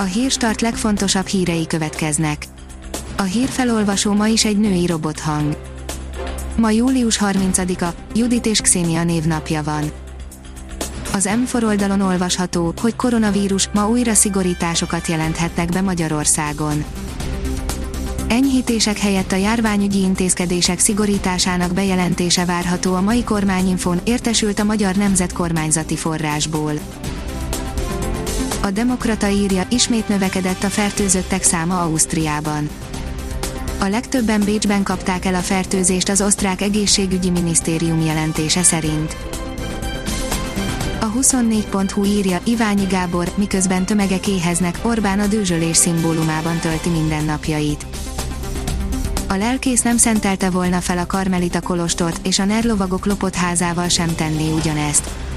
A hírstart legfontosabb hírei következnek. A hírfelolvasó ma is egy női robothang. Ma július 30-a, Judit és Xenia névnapja van. Az M4 oldalon olvasható, hogy koronavírus ma újra szigorításokat jelenthetnek be Magyarországon. Enyhítések helyett a járványügyi intézkedések szigorításának bejelentése várható a mai kormányinfon, értesült a Magyar Nemzetkormányzati Forrásból. A Demokrata írja, ismét növekedett a fertőzöttek száma Ausztriában. A legtöbben Bécsben kapták el a fertőzést az osztrák egészségügyi minisztérium jelentése szerint. A 24.hu írja Iványi Gábor, miközben tömegek éheznek, Orbán a dőzsölés szimbólumában tölti mindennapjait. A lelkész nem szentelte volna fel a Karmelita Kolostort, és a nerlovagok lopott házával sem tenné ugyanezt.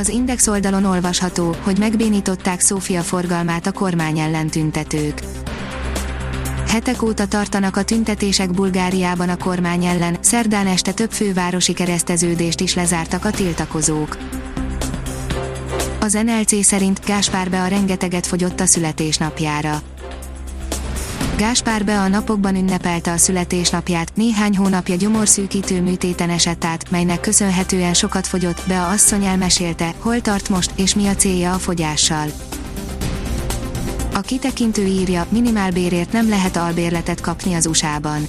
Az Index oldalon olvasható, hogy megbénították Szófia forgalmát a kormány ellen tüntetők. Hetek óta tartanak a tüntetések Bulgáriában a kormány ellen, szerdán este több fővárosi kereszteződést is lezártak a tiltakozók. Az NLC szerint Gáspár be a rengeteget fogyott a születésnapjára. Gáspár be a napokban ünnepelte a születésnapját, néhány hónapja gyomorszűkítő műtéten esett át, melynek köszönhetően sokat fogyott, be a asszony elmesélte, hol tart most, és mi a célja a fogyással. A kitekintő írja, minimálbérért nem lehet albérletet kapni az USA-ban.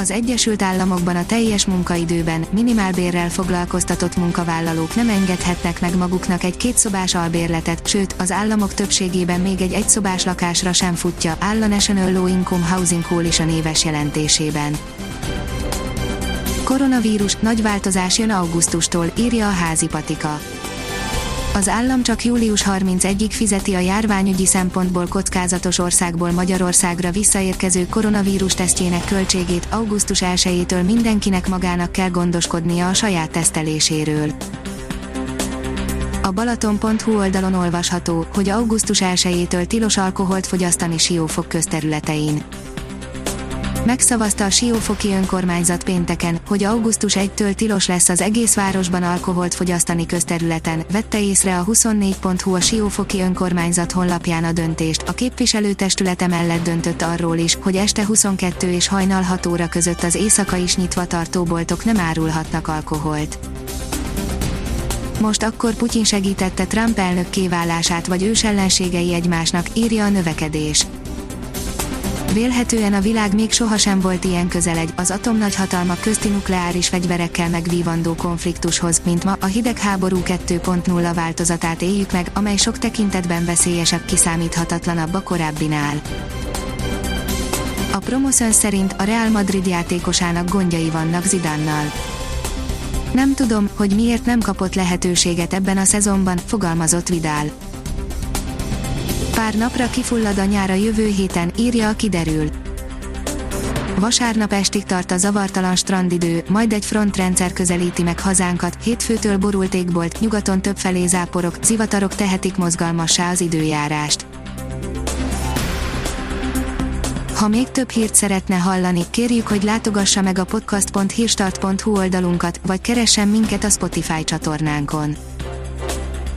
Az Egyesült Államokban a teljes munkaidőben minimálbérrel foglalkoztatott munkavállalók nem engedhetnek meg maguknak egy kétszobás albérletet, sőt, az államok többségében még egy egyszobás lakásra sem futja, áll a National Low Income Housing Coalition éves jelentésében. Koronavírus, nagy változás jön augusztustól, írja a házi patika az állam csak július 31-ig fizeti a járványügyi szempontból kockázatos országból Magyarországra visszaérkező koronavírus tesztjének költségét augusztus 1-től mindenkinek magának kell gondoskodnia a saját teszteléséről. A Balaton.hu oldalon olvasható, hogy augusztus 1-től tilos alkoholt fogyasztani Siófok közterületein megszavazta a Siófoki önkormányzat pénteken, hogy augusztus 1-től tilos lesz az egész városban alkoholt fogyasztani közterületen, vette észre a 24.hu a Siófoki önkormányzat honlapján a döntést. A képviselőtestülete mellett döntött arról is, hogy este 22 és hajnal 6 óra között az éjszaka is nyitva tartó boltok nem árulhatnak alkoholt. Most akkor Putyin segítette Trump elnök kiválását vagy ősellenségei egymásnak, írja a növekedés. Vélhetően a világ még sohasem volt ilyen közel egy, az atomnagyhatalmak közti nukleáris fegyverekkel megvívandó konfliktushoz, mint ma a hidegháború 2.0 változatát éljük meg, amely sok tekintetben veszélyesebb kiszámíthatatlanabb a korábbinál. A Promoszön szerint a Real Madrid játékosának gondjai vannak Zidánnal. Nem tudom, hogy miért nem kapott lehetőséget ebben a szezonban, fogalmazott Vidal Pár napra kifullad a nyár a jövő héten, írja a kiderül. Vasárnap estig tart a zavartalan strandidő, majd egy frontrendszer közelíti meg hazánkat, hétfőtől borult égbolt, nyugaton többfelé záporok, zivatarok tehetik mozgalmassá az időjárást. Ha még több hírt szeretne hallani, kérjük, hogy látogassa meg a podcast.hírstart.hu oldalunkat, vagy keressen minket a Spotify csatornánkon